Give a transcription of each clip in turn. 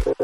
What's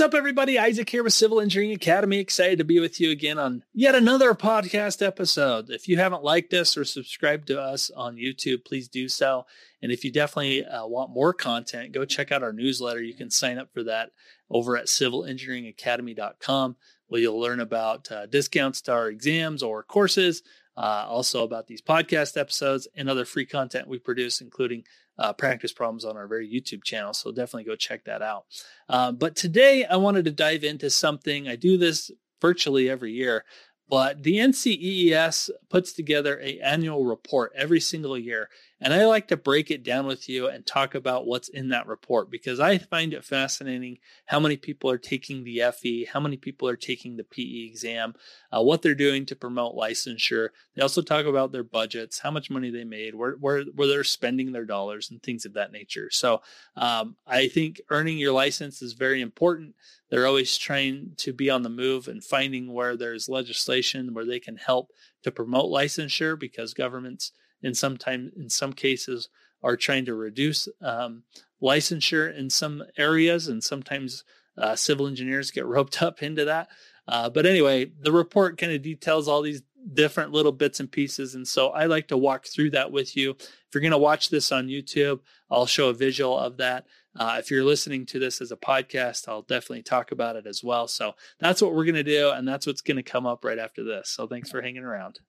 up, everybody? Isaac here with Civil Engineering Academy. Excited to be with you again on yet another podcast episode. If you haven't liked us or subscribed to us on YouTube, please do so. And if you definitely uh, want more content, go check out our newsletter. You can sign up for that over at civilengineeringacademy.com, where you'll learn about uh, discounts to our exams or courses, uh, also about these podcast episodes and other free content we produce, including uh, practice problems on our very YouTube channel. So definitely go check that out. Uh, but today I wanted to dive into something. I do this virtually every year, but the NCEES puts together a annual report every single year and I like to break it down with you and talk about what's in that report because I find it fascinating how many people are taking the FE, how many people are taking the PE exam, uh, what they're doing to promote licensure. They also talk about their budgets, how much money they made, where, where, where they're spending their dollars, and things of that nature. So um, I think earning your license is very important. They're always trying to be on the move and finding where there's legislation where they can help to promote licensure because governments in some time in some cases are trying to reduce um, licensure in some areas, and sometimes uh, civil engineers get roped up into that. Uh, but anyway, the report kind of details all these different little bits and pieces. And so I like to walk through that with you. If you're going to watch this on YouTube, I'll show a visual of that. Uh, if you're listening to this as a podcast, I'll definitely talk about it as well. So that's what we're going to do. And that's what's going to come up right after this. So thanks for hanging around.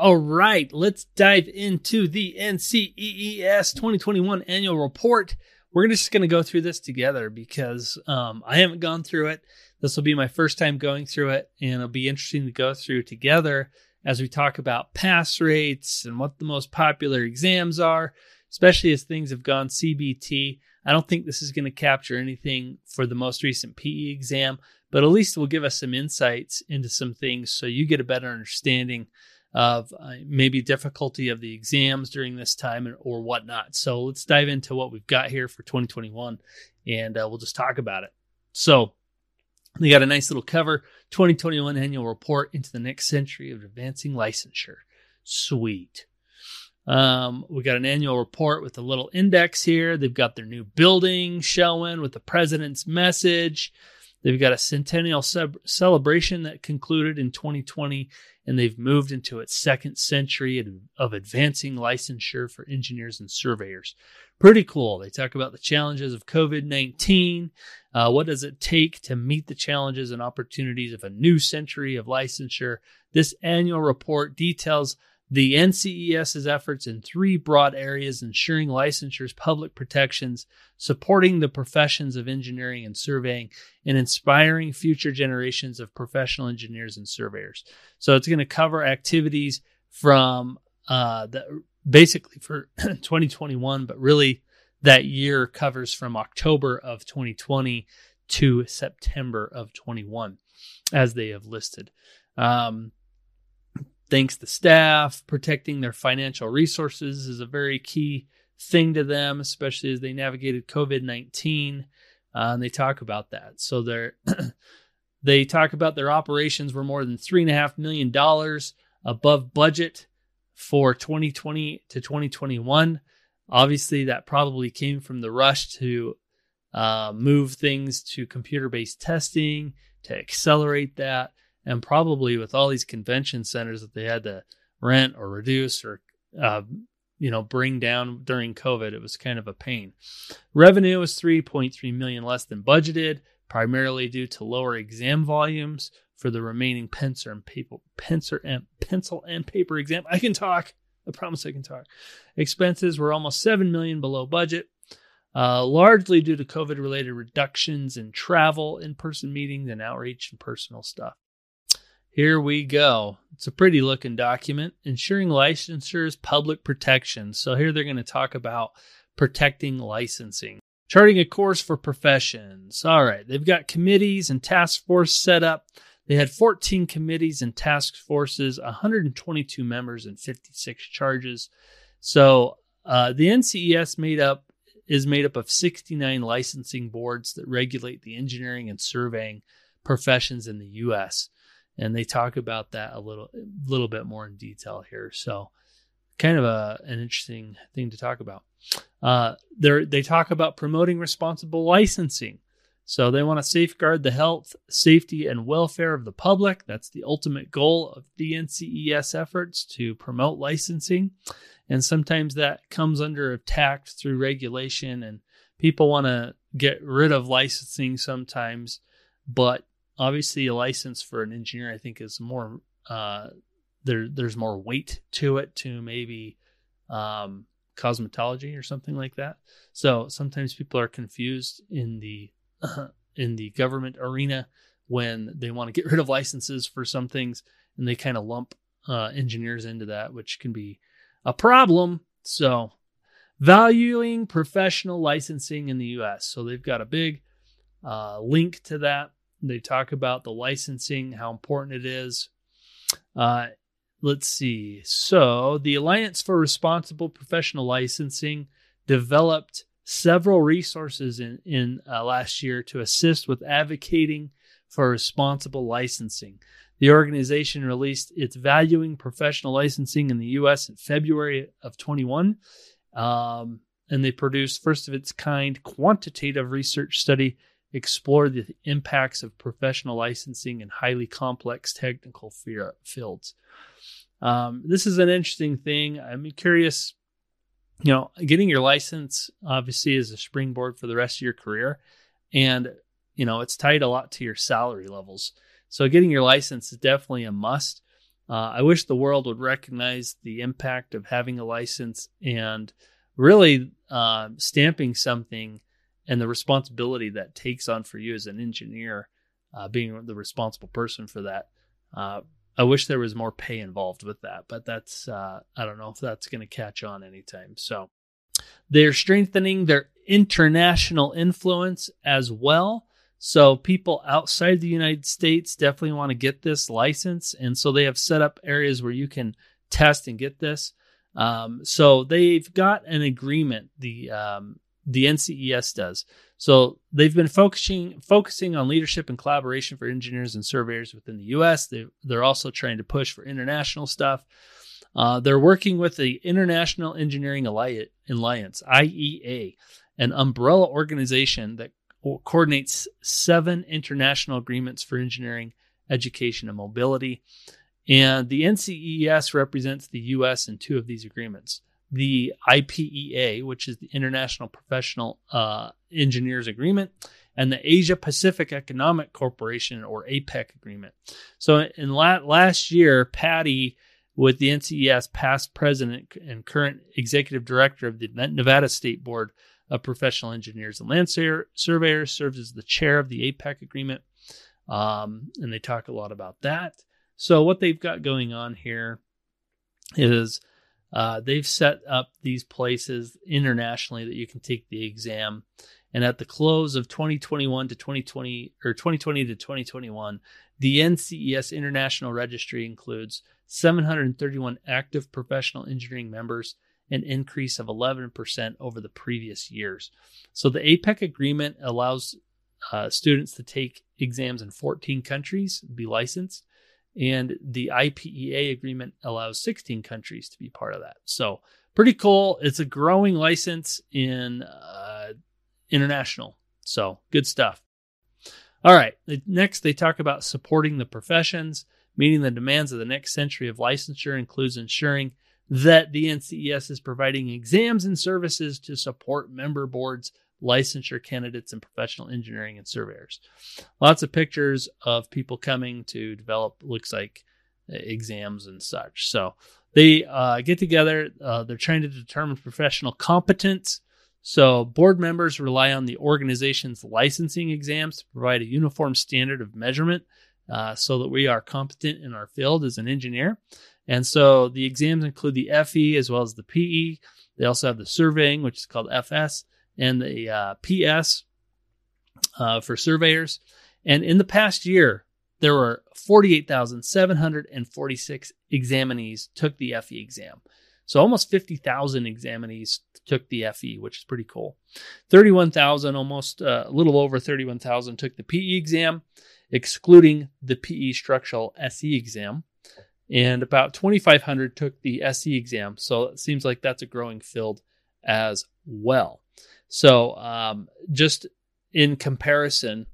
All right, let's dive into the NCEES 2021 annual report. We're just going to go through this together because um, I haven't gone through it. This will be my first time going through it, and it'll be interesting to go through together as we talk about pass rates and what the most popular exams are, especially as things have gone CBT. I don't think this is going to capture anything for the most recent PE exam, but at least it will give us some insights into some things so you get a better understanding of uh, maybe difficulty of the exams during this time or whatnot. So let's dive into what we've got here for 2021 and uh, we'll just talk about it. So they got a nice little cover 2021 annual report into the next century of advancing licensure. Sweet. Um, we got an annual report with a little index here. They've got their new building showing with the president's message. They've got a centennial celebration that concluded in 2020 and they've moved into its second century of advancing licensure for engineers and surveyors. Pretty cool. They talk about the challenges of COVID 19. Uh, what does it take to meet the challenges and opportunities of a new century of licensure? This annual report details the NCEES's efforts in three broad areas ensuring licensure's public protections, supporting the professions of engineering and surveying, and inspiring future generations of professional engineers and surveyors. So it's going to cover activities from uh, the, basically for 2021, but really that year covers from October of 2020 to September of 21, as they have listed. Um, thanks to staff. Protecting their financial resources is a very key thing to them, especially as they navigated COVID 19. Uh, and they talk about that. So they're. they talk about their operations were more than $3.5 million above budget for 2020 to 2021. Obviously, that probably came from the rush to uh, move things to computer based testing, to accelerate that and probably with all these convention centers that they had to rent or reduce or uh, you know bring down during covid it was kind of a pain. Revenue was 3.3 million less than budgeted primarily due to lower exam volumes for the remaining pencil and paper pencil and pencil and paper exam. I can talk. I promise i can talk. Expenses were almost 7 million below budget uh, largely due to covid related reductions in travel in-person meetings and outreach and personal stuff here we go. It's a pretty looking document ensuring licensures public protection. So here they're going to talk about protecting licensing. Charting a course for professions. All right, they've got committees and task force set up. They had 14 committees and task forces, 122 members, and 56 charges. So uh, the NCEES made up is made up of 69 licensing boards that regulate the engineering and surveying professions in the U.S. And they talk about that a little, little bit more in detail here. So, kind of a an interesting thing to talk about. Uh, they they talk about promoting responsible licensing. So they want to safeguard the health, safety, and welfare of the public. That's the ultimate goal of the NCEES efforts to promote licensing. And sometimes that comes under attack through regulation, and people want to get rid of licensing sometimes. But obviously, a license for an engineer, I think, is more uh, there. There's more weight to it to maybe um, cosmetology or something like that. So sometimes people are confused in the in the government arena when they want to get rid of licenses for some things, and they kind of lump uh, engineers into that, which can be a problem. So, valuing professional licensing in the U.S. So they've got a big uh, link to that. They talk about the licensing, how important it is. Uh, let's see. So, the Alliance for Responsible Professional Licensing developed several resources in, in uh, last year to assist with advocating for responsible licensing. The organization released its Valuing Professional Licensing in the U.S. in February of 21. Um, and they produced first of its kind quantitative research study explored the impacts of professional licensing in highly complex technical fields. Um, this is an interesting thing. I'm curious you know, getting your license obviously is a springboard for the rest of your career. And, you know, it's tied a lot to your salary levels. So getting your license is definitely a must. Uh, I wish the world would recognize the impact of having a license and really uh, stamping something and the responsibility that takes on for you as an engineer, uh, being the responsible person for that. Uh, I wish there was more pay involved with that, but that's uh, I don't know if that's going to catch on anytime. So they're strengthening their international influence as well. So people outside the United States definitely want to get this license, and so they have set up areas where you can test and get this. Um, so they've got an agreement. The um, the NCEES does. So they've been focusing focusing on leadership and collaboration for engineers and surveyors within the U.S. They they're also trying to push for international stuff. Uh, they're working with the International Engineering Alliance, IEA, an umbrella organization that coordinates seven international agreements for engineering, education, and mobility. And the NCEES represents the U.S. in two of these agreements the IPEA, which is the International Professional uh, Engineers Agreement, and the Asia Pacific Economic Cooperation, or APEC agreement. So, in la- last year, Patty, with the NCEES past president and current executive director of the Nevada State Board of Professional Engineers and Land Surveyors, serves as the chair of the APEC agreement. Um, and they talk a lot about that. So, what they've got going on here is uh, they've set up these places internationally that you can take the exam. And at the close of 2021 to 2020 or 2020 to 2021, the NCEES International Registry includes 731 active professional engineering members, an increase of 11% over the previous years. So the APEC agreement allows uh, students to take exams in 14 countries, be licensed, and the IPEA agreement allows 16 countries to be part of that. So pretty cool. It's a growing license in uh, international. So good stuff. All right. Next, they talk about supporting the professions. Meeting the demands of the next century of licensure includes ensuring that the NCEES is providing exams and services to support member boards licensure candidates in professional engineering and surveyors. Lots of pictures of people coming to develop, looks like exams and such. So they uh, get together, uh, they're trying to determine professional competence. So board members rely on the organization's licensing exams to provide a uniform standard of measurement uh, so that we are competent in our field as an engineer. And so the exams include the FE as well as the PE. They also have the surveying, which is called FS, and the uh, PS uh, for surveyors. And in the past year, there were 48,746 examinees took the FE exam. So almost 50,000 examinees took the FE, which is pretty cool. 31,000, almost uh, a little over 31,000 took the PE exam, excluding the PE structural SE exam. And about 2,500 took the SE exam. So it seems like that's a growing field as well. So um, just in comparison,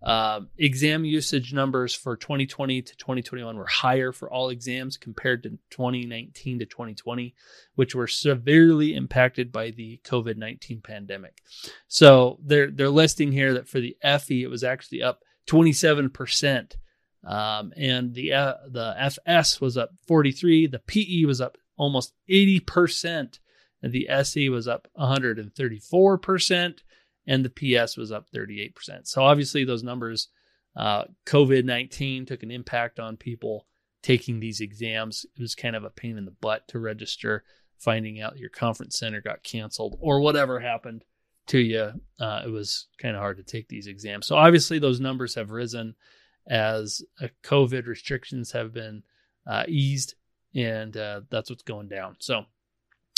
uh, exam usage numbers for 2020 to 2021 were higher for all exams compared to 2019 to 2020, which were severely impacted by the COVID 19 pandemic. So they're they're listing here that for the FE it was actually up 27 percent, um, and the uh, the FS was up 43. The PE was up almost 80 percent, the SE was up 134 percent and the PS was up 38%. So obviously, those numbers, uh, COVID 19 took an impact on people taking these exams. It was kind of a pain in the butt to register, finding out your conference center got canceled or whatever happened to you. Uh, it was kind of hard to take these exams. So obviously, those numbers have risen as uh, COVID restrictions have been uh, eased, and uh, that's what's going down. So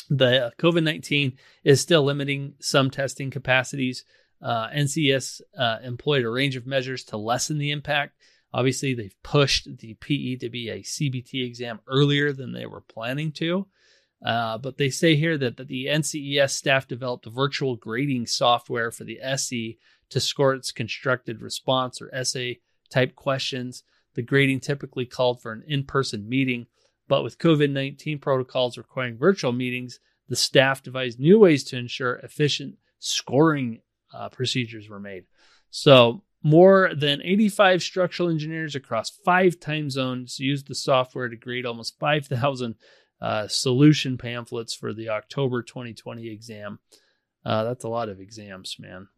the COVID 19 is still limiting some testing capacities. Uh, NCEES uh, employed a range of measures to lessen the impact. Obviously, they've pushed the PE to be a CBT exam earlier than they were planning to. Uh, but they say here that, that the NCEES staff developed virtual grading software for the SE to score its constructed response or essay type questions. The grading typically called for an in person meeting but with COVID 19 protocols requiring virtual meetings, the staff devised new ways to ensure efficient scoring uh, procedures were made. So, more than 85 structural engineers across five time zones used the software to grade almost 5,000 uh, solution pamphlets for the October 2020 exam. Uh, that's a lot of exams, man.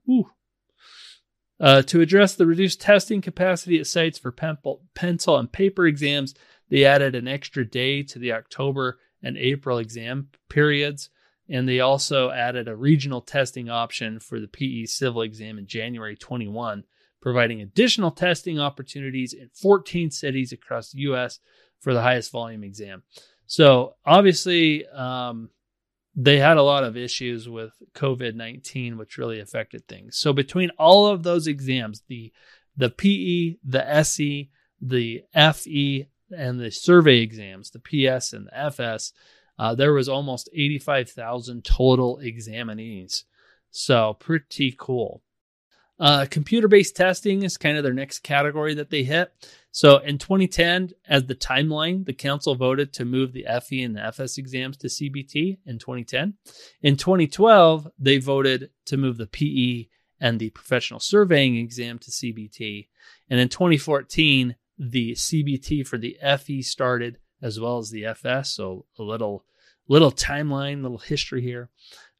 Uh, to address the reduced testing capacity at sites for pencil and paper exams, they added an extra day to the October and April exam periods, and they also added a regional testing option for the PE civil exam in January 21, providing additional testing opportunities in 14 cities across the U.S. for the highest volume exam. So obviously, um, they had a lot of issues with COVID 19, which really affected things. So between all of those exams, the the PE, the SE, the FE, and the survey exams, the PS and the FS, uh, there was almost 85,000 total examinees. So pretty cool. Uh, computer based testing is kind of their next category that they hit. So in 2010, as the timeline, the council voted to move the FE and the FS exams to CBT in 2010. In 2012, they voted to move the PE and the professional surveying exam to CBT. And in 2014, the CBT for the FE started as well as the FS. So a little little timeline, little history here.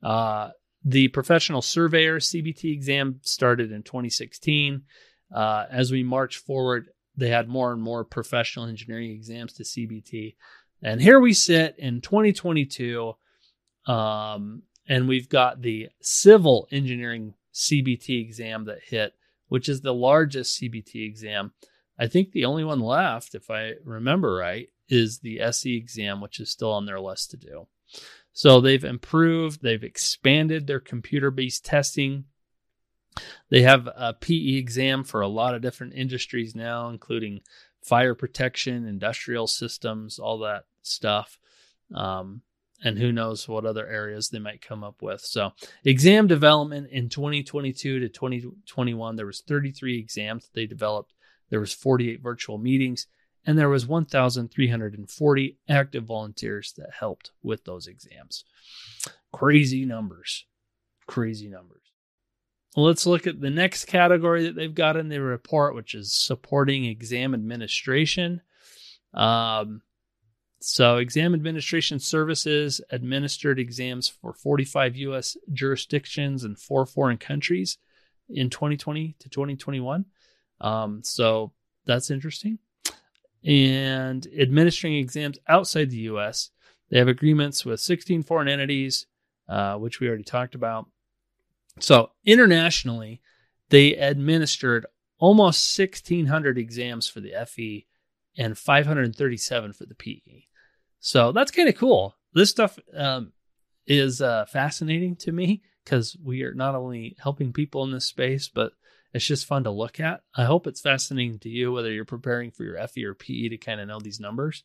Uh, the professional surveyor CBT exam started in 2016. Uh, as we march forward, they had more and more professional engineering exams to CBT. And here we sit in 2022, um, and we've got the civil engineering CBT exam that hit, which is the largest CBT exam. I think the only one left, if I remember right, is the SE exam, which is still on their list to do. So they've improved, they've expanded their computer based testing. They have a PE exam for a lot of different industries now, including fire protection, industrial systems, all that stuff. Um, and who knows what other areas they might come up with. So, exam development in 2022 to 2021, there was 33 exams that they developed there was 48 virtual meetings, and there was 1,340 active volunteers that helped with those exams. Crazy numbers. Crazy numbers. Let's look at the next category that they've got in the report, which is supporting exam administration. Um, so, exam administration services administered exams for 45 U.S. jurisdictions and four foreign countries in 2020 to 2021. Um, so that's interesting. And administering exams outside the U.S., they have agreements with 16 foreign entities, uh, which we already talked about. So internationally, they administered almost 1,600 exams for the FE and 537 for the PE. So that's kind of cool. This stuff um, is uh, fascinating to me because we are not only helping people in this space, but it's just fun to look at. I hope it's fascinating to you, whether you're preparing for your FE or PE, to kind of know these numbers,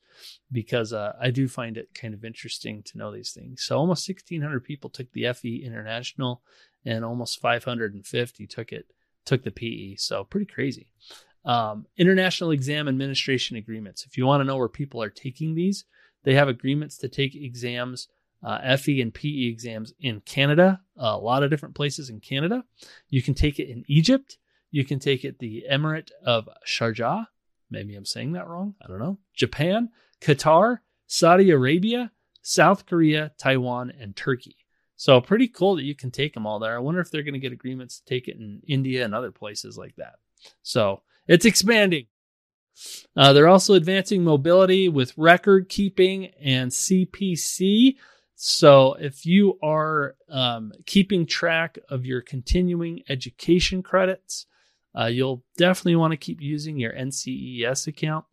because uh, I do find it kind of interesting to know these things. So almost 1,600 people took the FE International, and almost 550 took it took the PE. So pretty crazy. Um, International Exam Administration Agreements. If you want to know where people are taking these, they have agreements to take exams uh, FE and PE exams in Canada, a lot of different places in Canada. You can take it in Egypt. You can take it the Emirate of Sharjah. Maybe I'm saying that wrong. I don't know. Japan, Qatar, Saudi Arabia, South Korea, Taiwan, and Turkey. So pretty cool that you can take them all there. I wonder if they're going to get agreements to take it in India and other places like that. So it's expanding. Uh, they're also advancing mobility with record keeping and CPC. So, if you are um, keeping track of your continuing education credits, uh, you'll definitely want to keep using your NCEES account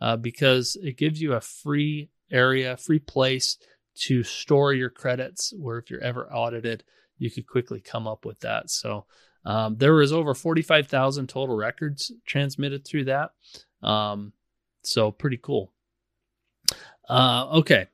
uh, because it gives you a free area, free place to store your credits. Where if you're ever audited, you could quickly come up with that. So, um, there was over 45,000 total records transmitted through that. Um, so, pretty cool. Uh, okay,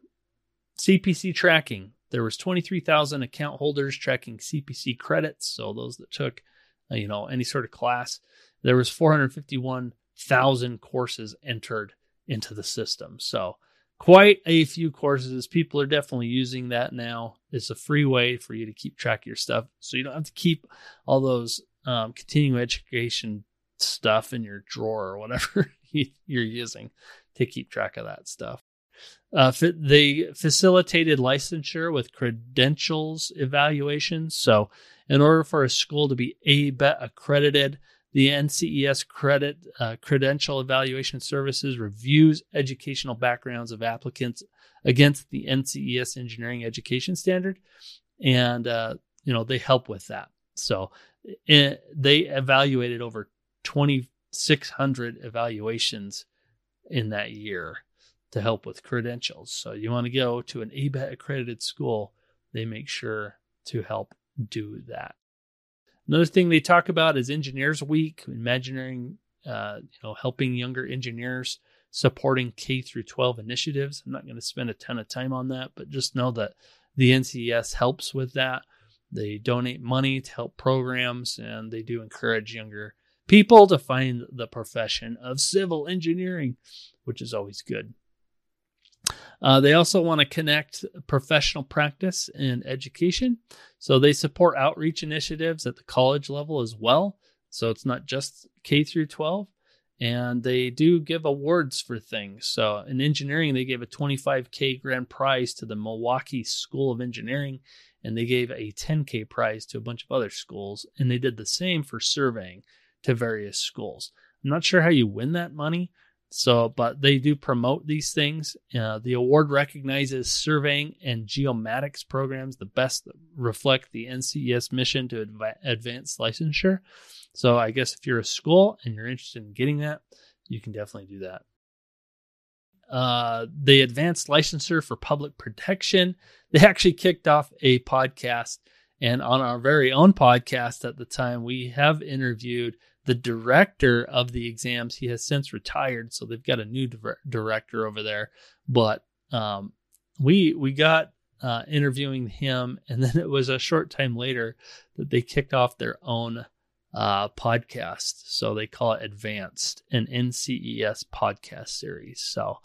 CPC tracking. There was 23,000 account holders tracking CPC credits, so those that took, uh, you know, any sort of class. There was 451,000 courses entered into the system. So quite a few courses. People are definitely using that now. It's a free way for you to keep track of your stuff, so you don't have to keep all those um, continuing education stuff in your drawer or whatever you're using to keep track of that stuff. Uh, they facilitated licensure with credentials evaluation. So, in order for a school to be ABET accredited, the NCEES credit uh, credential evaluation services reviews educational backgrounds of applicants against the NCEES engineering education standard, and uh, you know they help with that. So, it, eh, they evaluated over 2,600 evaluations in that year to help with credentials. So you want to go to an ABET accredited school, they make sure to help do that. Another thing they talk about is Engineers Week, imagining, uh, you know, helping younger engineers, supporting K through 12 initiatives. I'm not going to spend a ton of time on that, but just know that the NCEES helps with that. They donate money to help programs, and they do encourage younger people to find the profession of civil engineering, which is always good. Uh, they also want to connect professional practice and education. So they support outreach initiatives at the college level as well. So it's not just K through 12. And they do give awards for things. So in engineering, they gave a 25K grand prize to the Milwaukee School of Engineering, and they gave a 10K prize to a bunch of other schools. And they did the same for surveying to various schools. I'm not sure how you win that money, so, but they do promote these things. Uh, the award recognizes surveying and geomatics programs, the best that reflect the NCEES mission to adv- advance licensure. So, I guess if you're a school and you're interested in getting that, you can definitely do that. Uh, the advanced licensure for public protection. They actually kicked off a podcast, and on our very own podcast at the time, we have interviewed the director of the exams he has since retired so they've got a new director over there. But um, we we got uh, interviewing him and then it was a short time later that they kicked off their own uh, podcast. So they call it advanced an NCEES podcast series. So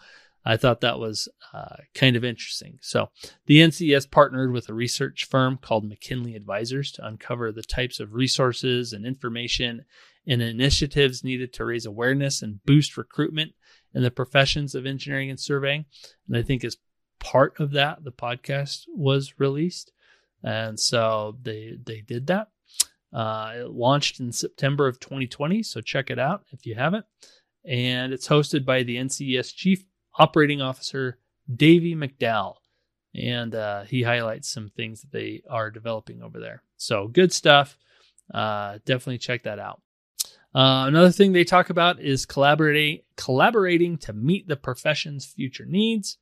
I thought that was uh, kind of interesting. So, the NCEES partnered with a research firm called McKinley Advisors to uncover the types of resources and information and initiatives needed to raise awareness and boost recruitment in the professions of engineering and surveying. And I think as part of that, the podcast was released. And so they they did that. Uh, it launched in September of 2020, so check it out if you haven't. and it's hosted by the NCEES Chief Operating Officer Davy McDowell, and uh, he highlights some things that they are developing over there. So good stuff. Uh, definitely check that out. Uh, another thing they talk about is collaborating collaborating to meet the profession's future needs,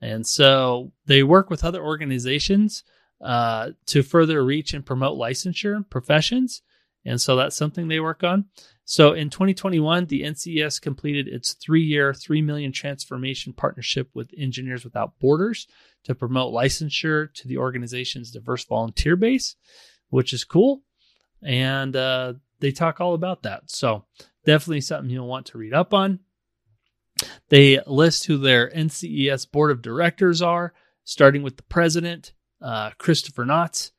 and so they work with other organizations uh, to further reach and promote licensure professions. And so that's something they work on. So in 2021, the NCEES completed its three year, 3 million transformation partnership with Engineers Without Borders to promote licensure to the organization's diverse volunteer base, which is cool. And uh, they talk all about that. So definitely something you'll want to read up on. They list who their NCEES board of directors are, starting with the president, uh, Christopher Knotts,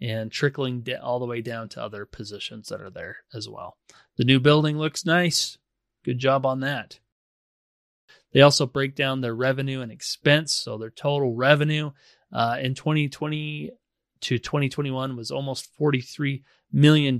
and trickling all the way down to other positions that are there as well. The new building looks nice. Good job on that. They also break down their revenue and expense. So their total revenue uh, in 2020 to 2021 was almost $43 million.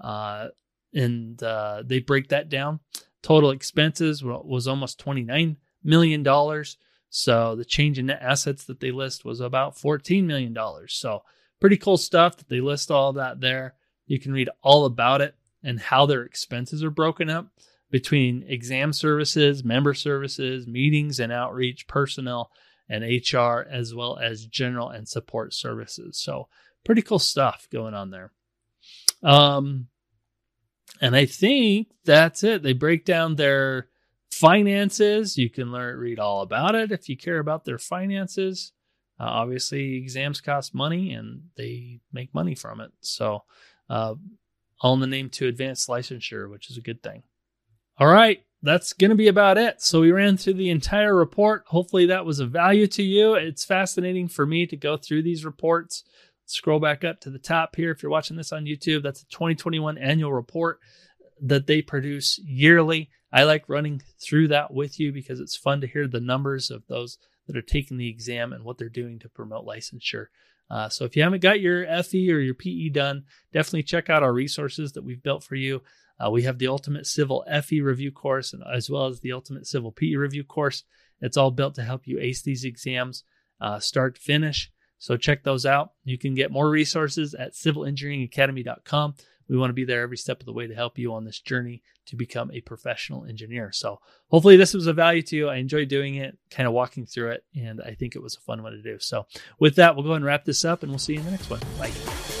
Uh, and uh, they break that down. Total expenses was almost $29 million. So the change in net assets that they list was about $14 million. So pretty cool stuff that they list all that there. You can read all about it and how their expenses are broken up between exam services, member services, meetings and outreach, personnel, and HR, as well as general and support services. So, pretty cool stuff going on there. Um, and I think that's it. They break down their finances. You can learn, read all about it if you care about their finances. Uh, obviously, exams cost money and they make money from it. So, uh, all in the name to advanced licensure, which is a good thing. All right, that's going to be about it. So, we ran through the entire report. Hopefully, that was of value to you. It's fascinating for me to go through these reports. Scroll back up to the top here if you're watching this on YouTube. That's the 2021 annual report that they produce yearly. I like running through that with you because it's fun to hear the numbers of those that are taking the exam and what they're doing to promote licensure. Uh, so if you haven't got your FE or your PE done, definitely check out our resources that we've built for you. Uh, we have the Ultimate Civil FE review course and as well as the Ultimate Civil PE review course. It's all built to help you ace these exams, uh, start to finish. So check those out. You can get more resources at civilengineeringacademy.com. We want to be there every step of the way to help you on this journey to become a professional engineer. So hopefully this was of value to you. I enjoyed doing it, kind of walking through it, and I think it was a fun one to do. So with that, we'll go ahead and wrap this up and we'll see you in the next one. Bye.